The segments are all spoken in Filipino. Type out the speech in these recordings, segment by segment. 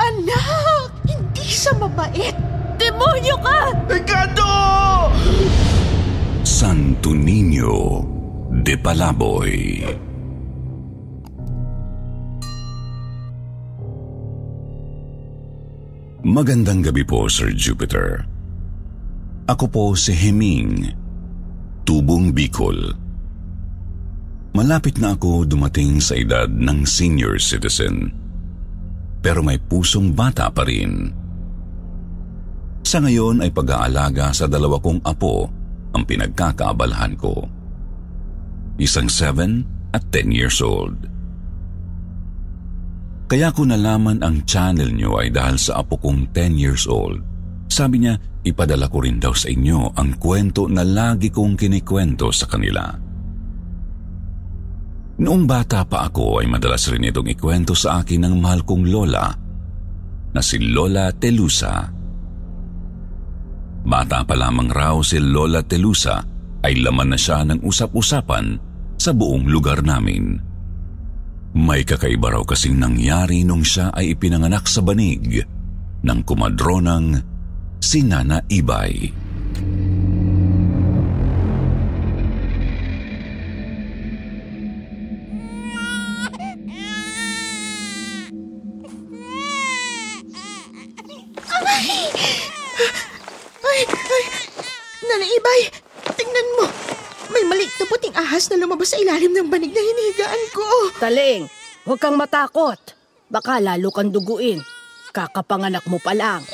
Anak! Hindi siya mabait! Demonyo ka! Ricardo! Santo Niño de Palaboy. Magandang gabi po, Sir Jupiter. Ako po si Heming, Tubong Bicol. Malapit na ako dumating sa edad ng senior citizen. Pero may pusong bata pa rin. Sa ngayon ay pag-aalaga sa dalawa kong apo ang pinagkakaabalahan ko. Isang 7 at 10 years old. Kaya ko nalaman ang channel nyo ay dahil sa apo kong 10 years old. Sabi niya, ipadala ko rin daw sa inyo ang kwento na lagi kong kinikwento sa kanila. Noong bata pa ako ay madalas rin itong ikwento sa akin ng mahal kong lola na si Lola Telusa. Bata pa lamang raw si Lola Telusa ay laman na siya ng usap-usapan sa buong lugar namin. May kakaiba raw kasing nangyari nung siya ay ipinanganak sa banig ng kumadronang si Nana Ibay. Taling, huwag kang matakot. Baka lalo kang duguin. Kakapanganak mo pa lang.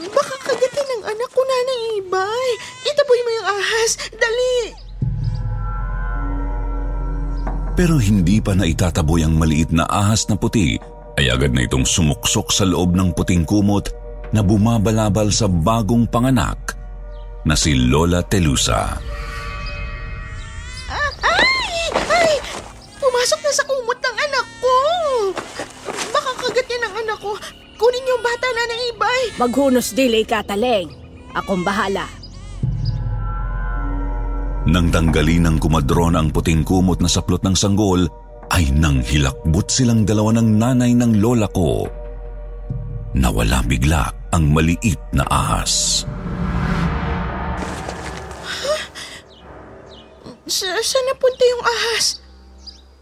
Baka kagatin ng anak ko, Nanaibay. Itaboy mo yung ahas. Dali! Pero hindi pa naitataboy ang maliit na ahas na puti ay agad na itong sumuksok sa loob ng puting kumot na bumabalabal sa bagong panganak na si Lola Telusa. Ah, Pumasok na sa kumot ng anak ko! Baka kagat yan ng anak ko. Kunin yung bata, Nanaibay. Maghunos delay ka, Taling. Akong bahala. Nang tanggalin ng kumadron ang puting kumot na saplot ng sanggol, ay nang hilakbot silang dalawa ng nanay ng lola ko. Nawala bigla ang maliit na ahas. Sa saan napunta yung ahas?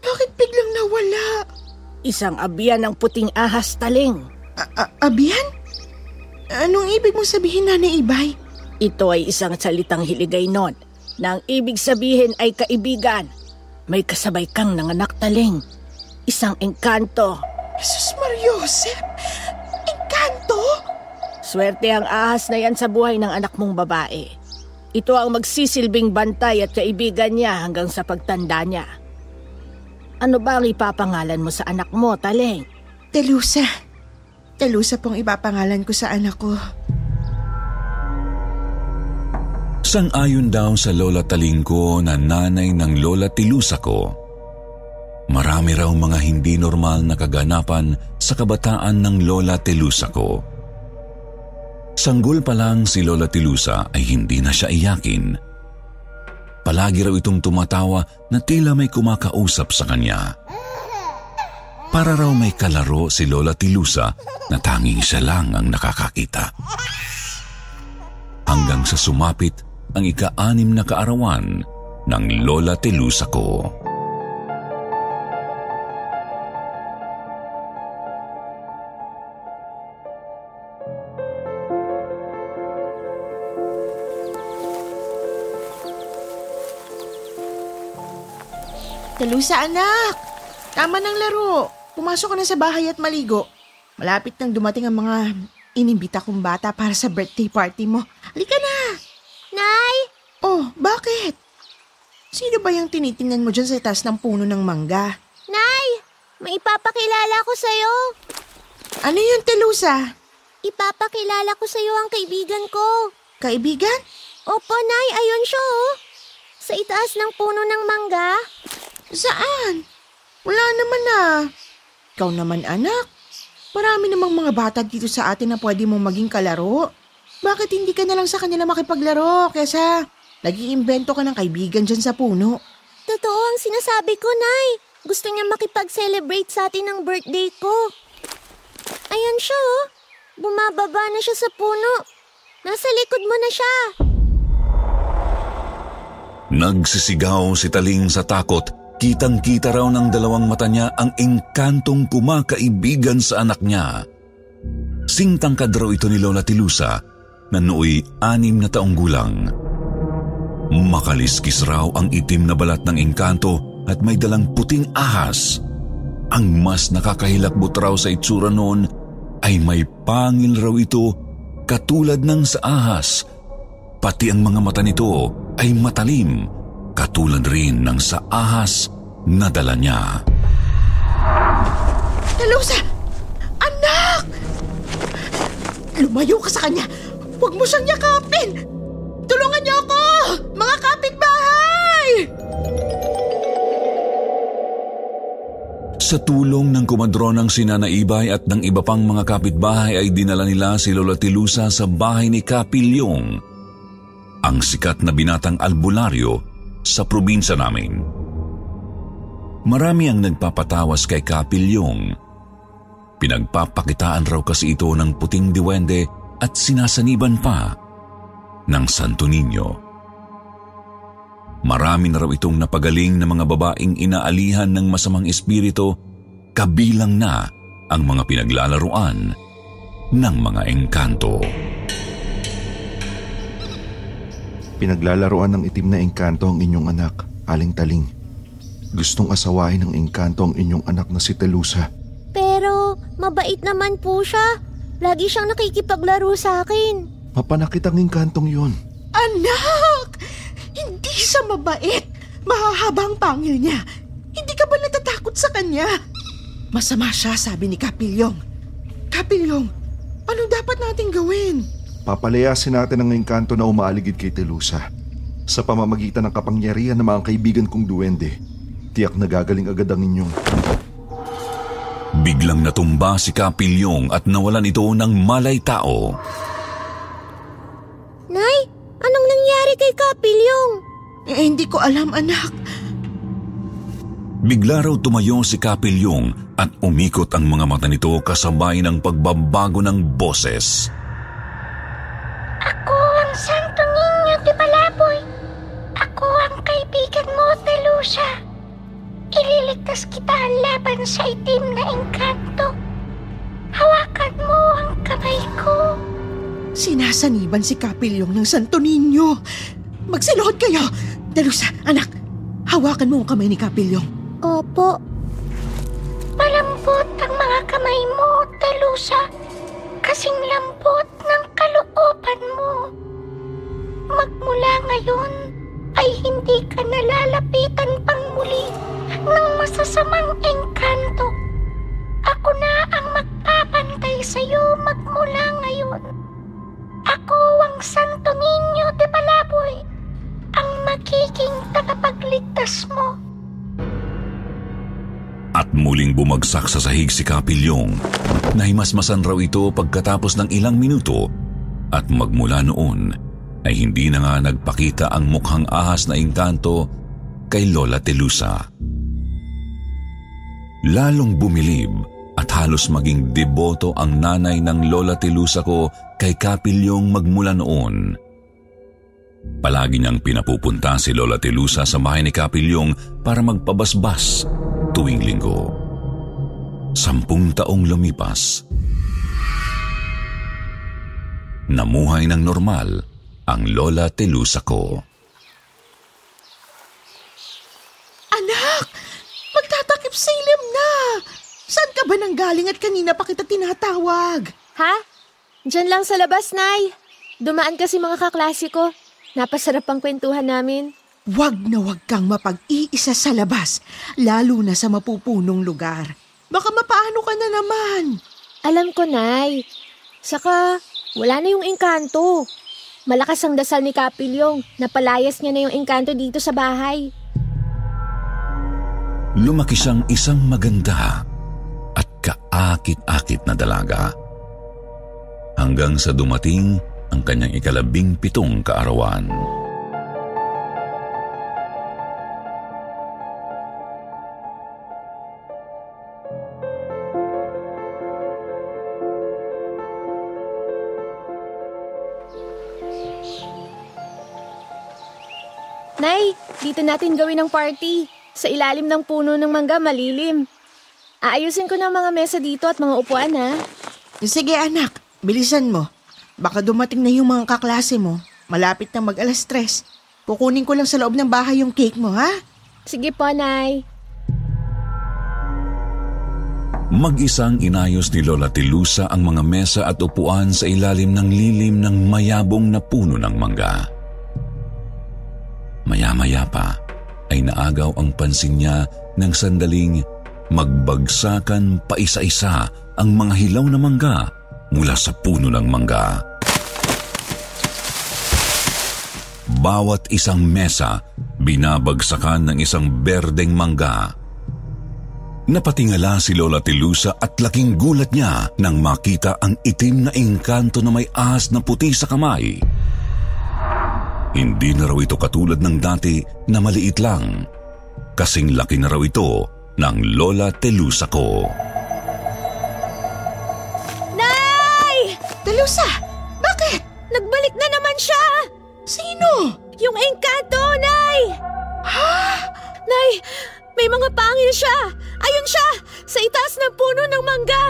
Bakit biglang nawala? Isang abiyan ng puting ahas, Taling. A- a- abiyan? Anong ibig mong sabihin, Nanaibay? Ito ay isang salitang hiligay nun na ang ibig sabihin ay kaibigan. May kasabay kang nanganak, Taling. Isang engkanto. Jesus Mariosep! Encanto? Swerte ang ahas na yan sa buhay ng anak mong babae. Ito ang magsisilbing bantay at kaibigan niya hanggang sa pagtanda niya. Ano ba ang ipapangalan mo sa anak mo, Taling? Telusa. Telusa pong ipapangalan ko sa anak ko. Sang-ayon daw sa Lola Talingko na nanay ng Lola Tilusa ko, marami raw mga hindi normal na kaganapan sa kabataan ng Lola Telusa ko. Sanggol pa lang si Lola Tilusa ay hindi na siya iyakin. Palagi raw itong tumatawa na tila may kumakausap sa kanya. Para raw may kalaro si Lola Tilusa na tanging siya lang ang nakakakita. Hanggang sa sumapit ang ika-anim na kaarawan ng Lola Telusa ko. Telusa, anak! Tama ng laro. Pumasok ka na sa bahay at maligo. Malapit nang dumating ang mga inimbita kong bata para sa birthday party mo. Halika na! Nay! Oh, bakit? Sino ba yung tinitingnan mo dyan sa taas ng puno ng mangga? Nay! may ipapakilala ko sa'yo. Ano yun, Telusa? Ipapakilala ko sa'yo ang kaibigan ko. Kaibigan? Opo, Nay, ayun siya oh. Sa itaas ng puno ng mangga. Saan? Wala naman ah. Ikaw naman anak. Marami namang mga bata dito sa atin na pwede mong maging kalaro. Bakit hindi ka na lang sa kanila makipaglaro kesa nag-iimbento ka ng kaibigan dyan sa puno? Totoo ang sinasabi ko, Nay. Gusto niya makipag-celebrate sa atin ng birthday ko. Ayan siya oh. Bumababa na siya sa puno. Nasa likod mo na siya. Nagsisigaw si Taling sa takot. Kitang-kita raw ng dalawang mata niya ang engkantong kumakaibigan sa anak niya. Singtangkad raw ito ni Lola Tilusa na nooy anim na taong gulang. Makaliskis raw ang itim na balat ng engkanto at may dalang puting ahas. Ang mas nakakahilakbot raw sa itsura noon ay may pangil raw ito katulad ng sa ahas. Pati ang mga mata nito ay matalim katulad rin ng sa ahas na dala niya. Telusa! Anak! Lumayo ka sa kanya! Huwag mo siyang yakapin! Tulungan niyo ako! Mga kapitbahay! Sa tulong ng kumadronang si Nana Ibay at ng iba pang mga kapitbahay ay dinala nila si Lola Tilusa sa bahay ni Kapilyong, ang sikat na binatang albularyo sa probinsya namin. Marami ang nagpapatawas kay Kapilyong. Pinagpapakitaan raw kasi ito ng puting diwende at sinasaniban pa ng Santo Niño. Marami na raw itong napagaling na mga babaeng inaalihan ng masamang espiritu, kabilang na ang mga pinaglalaruan ng mga engkanto. Pinaglalaroan ng itim na engkanto ang inyong anak, Aling Taling. Gustong asawahin ng engkanto ang inyong anak na si Telusa. Pero mabait naman po siya. Lagi siyang nakikipaglaro sa akin. Mapanakit ang engkantong yon. Anak! Hindi siya mabait. Mahahaba ang pangil niya. Hindi ka ba natatakot sa kanya? Masama siya, sabi ni Kapilyong. Kapilyong, ano dapat nating gawin? Papalayasin natin ang engkanto na umaaligid kay Telusa. Sa pamamagitan ng kapangyarihan ng mga kaibigan kong duwende, tiyak na gagaling agad ang inyong... Biglang natumba si Kapilyong at nawalan ito ng malay tao. Nay, anong nangyari kay Kapilyong? Eh, hindi ko alam, anak. Bigla raw tumayo si Kapilyong at umikot ang mga mata nito kasabay ng pagbabago ng boses. Sinasaniban si Kapilyong ng Santo Niño. Magsilohod kayo. Dalusa, anak, hawakan mo ang kamay ni Kapilyong. Opo. Malambot ang mga kamay mo, Telusa. Kasing lambot ng kalooban mo. Magmula ngayon ay hindi ka nalalapitan pang muli ng masasamang engkanto. Ako na ang magpapantay sa iyo magmula ngayon. Ako ang Santo Niño de Palaboy, ang magiging tagapagligtas mo. At muling bumagsak sa sahig si Kapilyong. Nahimasmasan raw ito pagkatapos ng ilang minuto at magmula noon ay hindi na nga nagpakita ang mukhang ahas na engkanto kay Lola Telusa. Lalong bumilib at halos maging deboto ang nanay ng Lola Telusa ko kay Kapilyong magmula noon. Palagi niyang pinapupunta si Lola Telusa sa bahay ni Kapilyong para magpabasbas tuwing linggo. Sampung taong lumipas. Namuhay ng normal ang Lola Telusa ko. Anak! Magtatakip na! Saan ka ba nanggaling at kanina pa kita tinatawag? Ha? Diyan lang sa labas, Nay. Dumaan kasi mga kaklase ko. Napasarap ang kwentuhan namin. Huwag na huwag kang mapag-iisa sa labas, lalo na sa mapupunong lugar. Baka mapaano ka na naman. Alam ko, Nay. Saka, wala na yung engkanto. Malakas ang dasal ni Kapilyong. Napalayas niya na yung engkanto dito sa bahay. Lumaki siyang isang maganda kaakit-akit na dalaga. Hanggang sa dumating ang kanyang ikalabing pitong kaarawan. Nay, dito natin gawin ang party. Sa ilalim ng puno ng mangga, malilim. Aayusin ko ng mga mesa dito at mga upuan, ha? Sige anak, bilisan mo. Baka dumating na yung mga kaklase mo. Malapit na mag alas tres. Kukunin ko lang sa loob ng bahay yung cake mo, ha? Sige po, Nay. Mag-isang inayos ni Lola Tilusa ang mga mesa at upuan sa ilalim ng lilim ng mayabong na puno ng mangga. Maya-maya pa ay naagaw ang pansin niya ng sandaling magbagsakan pa isa-isa ang mga hilaw na mangga mula sa puno ng mangga. Bawat isang mesa, binabagsakan ng isang berdeng mangga. Napatingala si Lola Tilusa at laking gulat niya nang makita ang itim na engkanto na may ahas na puti sa kamay. Hindi na raw ito katulad ng dati na maliit lang. Kasing laki na raw ito ng Lola Telusa ko. Nay! Telusa, bakit? Nagbalik na naman siya! Sino? Yung engkanto, Nay! Ha? Nay, may mga pangil siya! Ayun siya! Sa itaas ng puno ng mangga!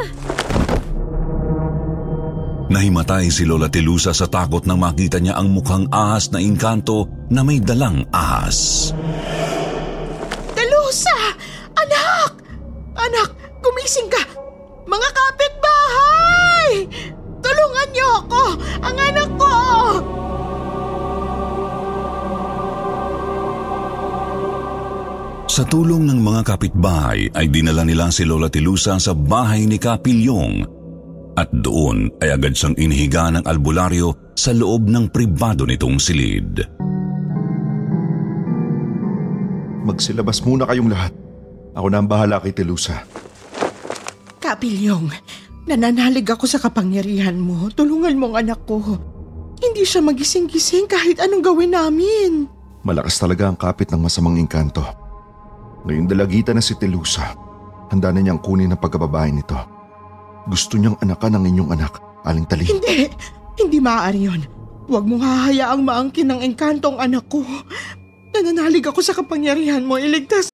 Nahimatay si Lola Telusa sa takot nang makita niya ang mukhang ahas na engkanto na may dalang ahas. Telusa! Gumising ka! Mga kapitbahay! Tulungan niyo ako! Ang anak ko! Sa tulong ng mga kapitbahay ay dinala nila si Lola Tilusa sa bahay ni Kapilyong at doon ay agad siyang inihiga ng albularyo sa loob ng pribado nitong silid. Magsilabas muna kayong lahat. Ako na ang bahala kay Telusa. Kapilyong, nananalig ako sa kapangyarihan mo. Tulungan mo ang anak ko. Hindi siya magising-gising kahit anong gawin namin. Malakas talaga ang kapit ng masamang engkanto. Ngayong dalagita na si Telusa, handa na niyang kunin ang pagkababae nito. Gusto niyang anakan ang inyong anak, Aling Tali. Hindi! Hindi maaari yun. Huwag mong hahayaang maangkin ng engkanto ang anak ko. Nananalig ako sa kapangyarihan mo. Iligtas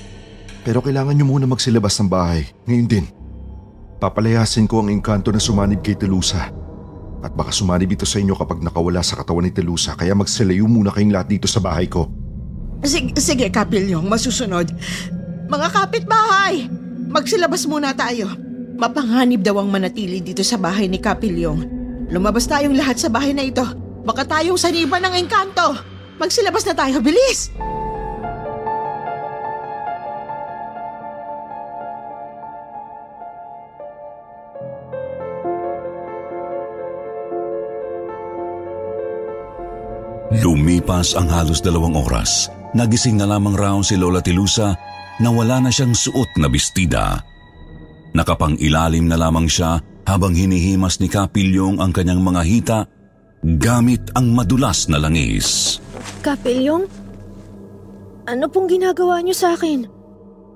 Pero kailangan niyo muna magsilabas ng bahay. Ngayon din. Papalayasin ko ang engkanto na sumanib kay Telusa. At baka sumanib ito sa inyo kapag nakawala sa katawan ni Telusa kaya magsilayo muna kayong lahat dito sa bahay ko. Sige, sige Kapilyong, masusunod. Mga kapitbahay, magsilabas muna tayo. Mapanganib daw ang manatili dito sa bahay ni Kapilyong. Lumabas tayong lahat sa bahay na ito. Baka tayong saniban ng engkanto. Magsilabas na tayo, bilis! Lumipas ang halos dalawang oras. Nagising na lamang raw si Lola Tilusa na wala na siyang suot na bestida. Nakapang-ilalim na lamang siya habang hinihimas ni Kapilyong ang kanyang mga hita gamit ang madulas na langis. Kapilyong? Ano pong ginagawa niyo sa akin?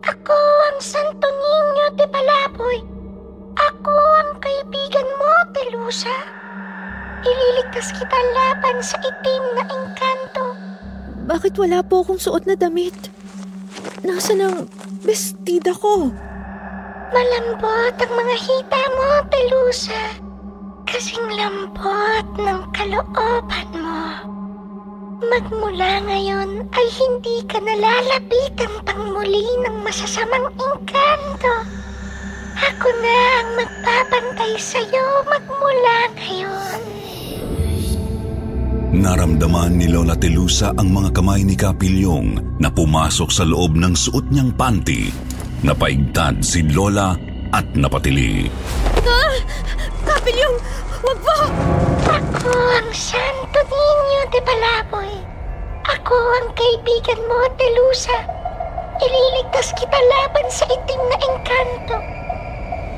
Ako ang Santo Niño de Palaboy. Ako ang kaibigan mo, Telusa. Ililigtas kita laban sa itim na engkanto. Bakit wala po akong suot na damit? Nasaan ang bestida ko? Malambot ang mga hita mo, Telusa. Kasing lambot ng kalooban mo. Magmula ngayon ay hindi ka nalalapitan pang muli ng masasamang engkanto. Ako na ang magbabantay sa'yo magmula ngayon. Naramdaman ni Lola Telusa ang mga kamay ni Kapilyong na pumasok sa loob ng suot niyang panty. Napaigtad si Lola at napatili. Ah! Kapilyong! Wag po! Ako ang Santo Niño de Palaboy. Ako ang kaibigan mo, Telusa. Ililigtas kita laban sa itim na engkanto.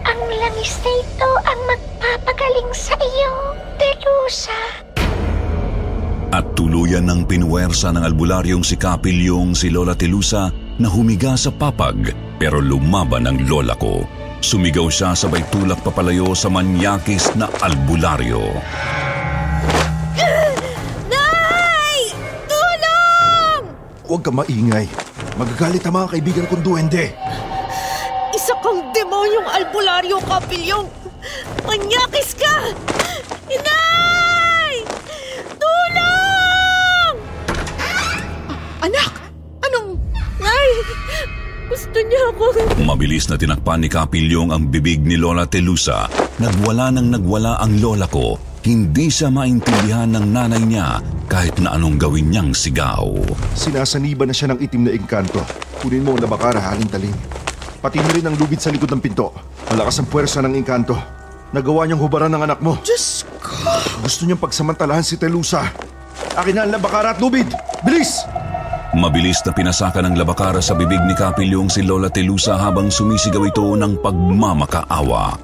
Ang langis na ito ang magpapagaling sa iyo, Telusa. At tuluyan ng pinuwersa ng albularyong si Kapilyong si Lola Telusa na humiga sa papag pero lumaban ang lola ko. Sumigaw siya sabay tulak papalayo sa manyakis na albularyo. Nay! Tulong! Huwag ka maingay. Magagalit ang mga kaibigan kong duwende. Isa kang demonyong albularyo, Kapilyong! Manyakis ka! Inay! Tulong! Anak! Anong... Nay! Gusto niya ako. Mabilis na tinakpan ni Kapilyong ang bibig ni Lola Telusa. Nagwala nang nagwala ang lola ko. Hindi siya maintindihan ng nanay niya kahit na anong gawin niyang sigaw. Sinasaniba na siya ng itim na engkanto. Kunin mo ang labakara, haling taling. Pati mo rin ang lubid sa likod ng pinto. Malakas ang puwersa ng engkanto. Nagawa niyang hubaran ng anak mo. Diyos ko! Gusto niyang pagsamantalahan si Telusa. Akin na ang labakara at lubid! Bilis! Mabilis na pinasaka ng labakara sa bibig ni Kapilyong si Lola Telusa habang sumisigaw ito ng pagmamakaawa.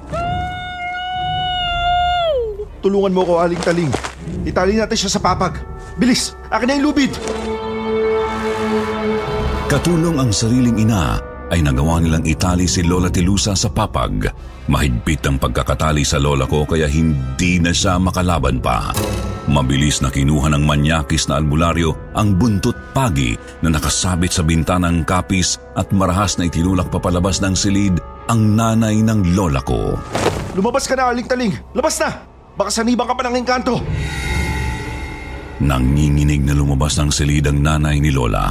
Tulungan mo ko, aling taling. Itali natin siya sa papag. Bilis! Akin na yung lubid! Katulong ang sariling ina ay nagawa nilang itali si Lola Telusa sa papag. Mahigpit ang pagkakatali sa lola ko kaya hindi na siya makalaban pa. Mabilis na kinuha ng manyakis na albularyo ang buntot pagi na nakasabit sa bintanang kapis at marahas na itinulak papalabas ng silid ang nanay ng lola ko. Lumabas ka na, aling taling! Labas na! Baka sanibang ka pa ng engkanto! Nanginginig na lumabas ng silid ang nanay ni Lola.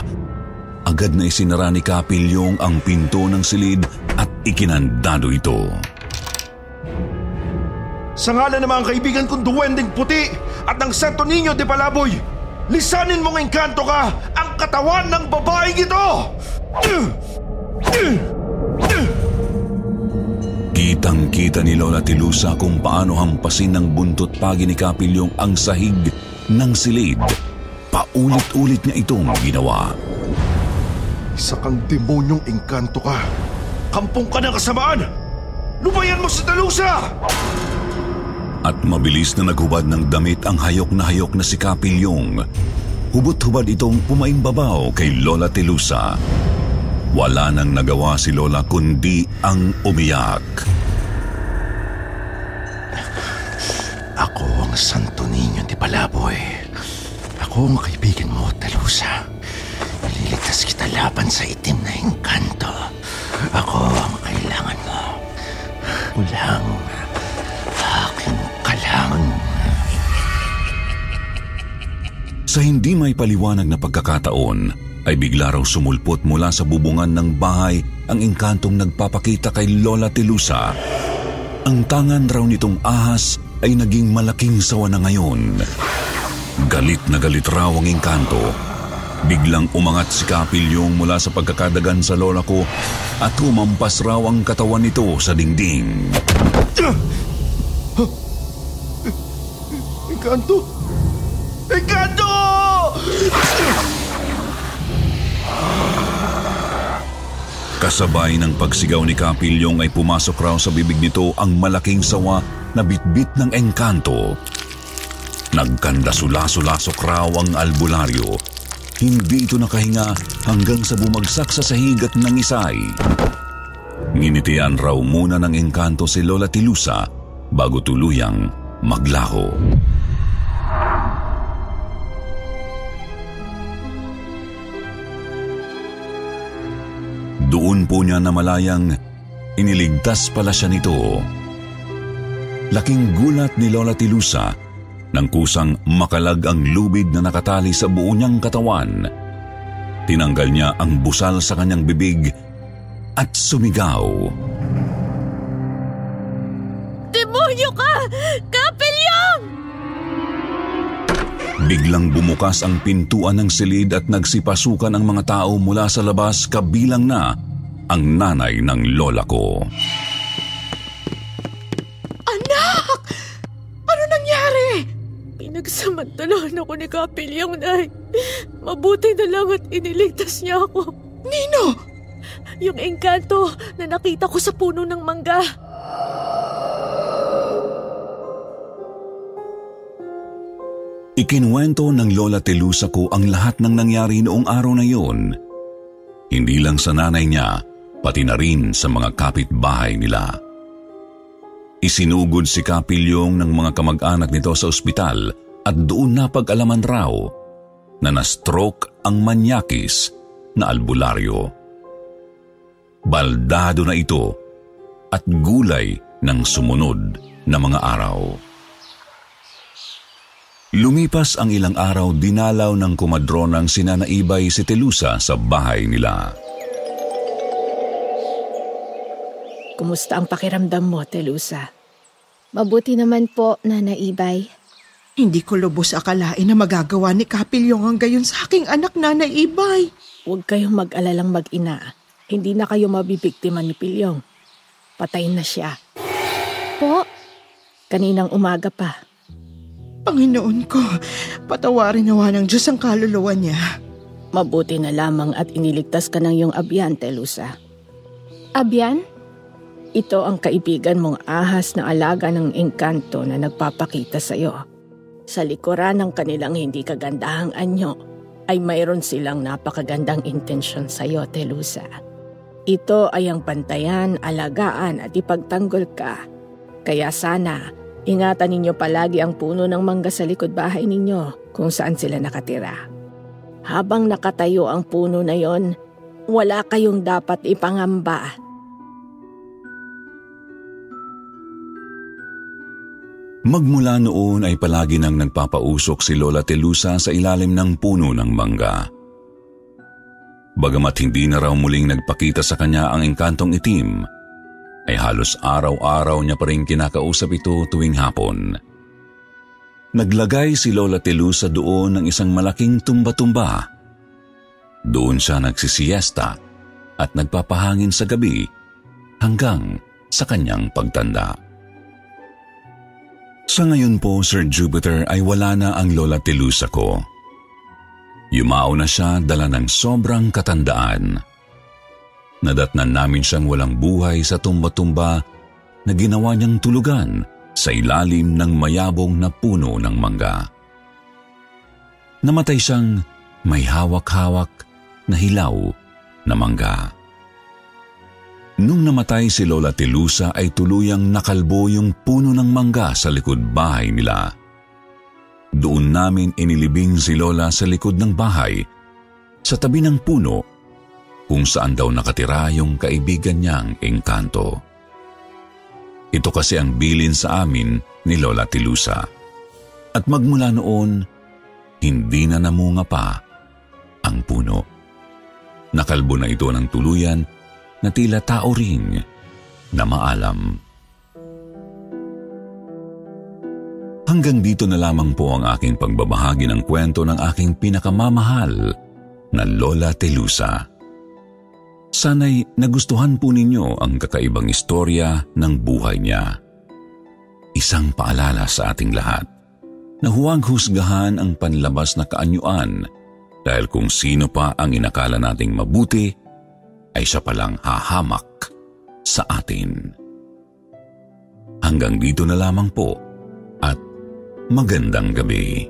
Agad na isinara ni Kapilyong ang pinto ng silid at ikinandado ito. Sa ngalan ng mga kaibigan kong duwending puti at ng Santo Niño de Palaboy, lisanin mong engkanto ka ang katawan ng babaeng ito! Kitang-kita ni Lola Tilusa kung paano hampasin ng buntot pagi ni Kapilyong ang sahig ng silid. Paulit-ulit niya itong ginawa. Isa kang demonyong engkanto ka. Kampong ka ng kasamaan! Lumayan mo sa Talusa! At mabilis na naghubad ng damit ang hayok na hayok na si Kapilyong. Hubot-hubad itong pumaimbabaw kay Lola Telusa. Wala nang nagawa si Lola kundi ang umiyak. Ako ang Santo Niño de Palaboy. Ako ang kaibigan mo, Talusa. Ililigtas kita laban sa itim na engkanto. Ako ang kailangan mo. Walang Sa hindi may paliwanag na pagkakataon, ay bigla raw sumulpot mula sa bubungan ng bahay ang engkantong nagpapakita kay Lola Telusa. Ang tangan raw nitong ahas ay naging malaking sawa na ngayon. Galit na galit raw ang engkanto. Biglang umangat si Kapilyong mula sa pagkakadagan sa lola ko at humampas raw ang katawan nito sa dingding. Encanto! Encanto! Kasabay ng pagsigaw ni Kapilyong ay pumasok raw sa bibig nito ang malaking sawa na bitbit ng engkanto. Nagkandasula-sulasok raw ang albularyo. Hindi ito nakahinga hanggang sa bumagsak sa sahig at nangisay. Nginitian raw muna ng engkanto si Lola Tilusa bago tuluyang maglaho. Doon po niya namalayang iniligtas pala siya nito. Laking gulat ni Lola Tilusa nang kusang makalag ang lubid na nakatali sa buo niyang katawan. Tinanggal niya ang busal sa kanyang bibig at sumigaw. Demonyo ka! Biglang bumukas ang pintuan ng silid at nagsipasukan ang mga tao mula sa labas kabilang na ang nanay ng lola ko. Anak! Ano nangyari? Pinagsamantalahan ako ni Kapilyong, Nay. Mabuti na lang at iniligtas niya ako. Nino! Yung engkanto na nakita ko sa puno ng mangga. Ikinwento ng Lola Telusa ko ang lahat ng nangyari noong araw na yun. Hindi lang sa nanay niya, pati na rin sa mga kapitbahay nila. Isinugod si Kapilyong ng mga kamag-anak nito sa ospital at doon napag-alaman raw na na-stroke ang manyakis na albularyo. Baldado na ito at gulay ng sumunod na mga araw. Lumipas ang ilang araw dinalaw ng kumadronang sinanaibay si Telusa sa bahay nila. Kumusta ang pakiramdam mo, Telusa? Mabuti naman po, Nana Ibay. Hindi ko lubos akalain na magagawa ni Kapilyong ang gayon sa aking anak na naibay. Huwag kayong mag-alalang mag-ina. Hindi na kayo mabibiktima ni Pilyong. Patay na siya. Po, Kaninang umaga pa. Panginoon ko, patawarin nawa ng Diyos ang kaluluwa niya. Mabuti na lamang at iniligtas ka ng iyong abyan, Telusa. Abyan? Ito ang kaibigan mong ahas na alaga ng engkanto na nagpapakita sa iyo. Sa likuran ng kanilang hindi kagandahang anyo, ay mayroon silang napakagandang intensyon sa iyo, Telusa. Ito ay ang pantayan, alagaan at ipagtanggol ka. Kaya sana, ingatan ninyo palagi ang puno ng mangga sa likod bahay ninyo kung saan sila nakatira. Habang nakatayo ang puno na yon, wala kayong dapat ipangamba Magmula noon ay palagi nang nagpapausok si Lola Telusa sa ilalim ng puno ng mangga. Bagamat hindi na raw muling nagpakita sa kanya ang engkantong itim, ay halos araw-araw niya pa rin kinakausap ito tuwing hapon. Naglagay si Lola Telusa doon ng isang malaking tumba-tumba. Doon siya nagsisiyesta at nagpapahangin sa gabi hanggang sa kanyang pagtanda. Sa ngayon po, Sir Jupiter, ay wala na ang Lola Telusa ko. Yumao na siya dala ng sobrang katandaan. Nadatnan namin siyang walang buhay sa tumba-tumba na ginawa niyang tulugan sa ilalim ng mayabong na puno ng mangga. Namatay siyang may hawak-hawak na hilaw na mangga. Nung namatay si Lola Telusa ay tuluyang nakalbo yung puno ng mangga sa likod bahay nila. Doon namin inilibing si Lola sa likod ng bahay, sa tabi ng puno, kung saan daw nakatira yung kaibigan niyang engkanto. Ito kasi ang bilin sa amin ni Lola Tilusa. At magmula noon, hindi na namunga pa ang puno. Nakalbo na ito ng tuluyan na tila tao ring na maalam. Hanggang dito na lamang po ang aking pagbabahagi ng kwento ng aking pinakamamahal na Lola Telusa. Sana'y nagustuhan po ninyo ang kakaibang istorya ng buhay niya. Isang paalala sa ating lahat na huwag husgahan ang panlabas na kaanyuan dahil kung sino pa ang inakala nating mabuti ay siya palang hahamak sa atin. Hanggang dito na lamang po at magandang gabi.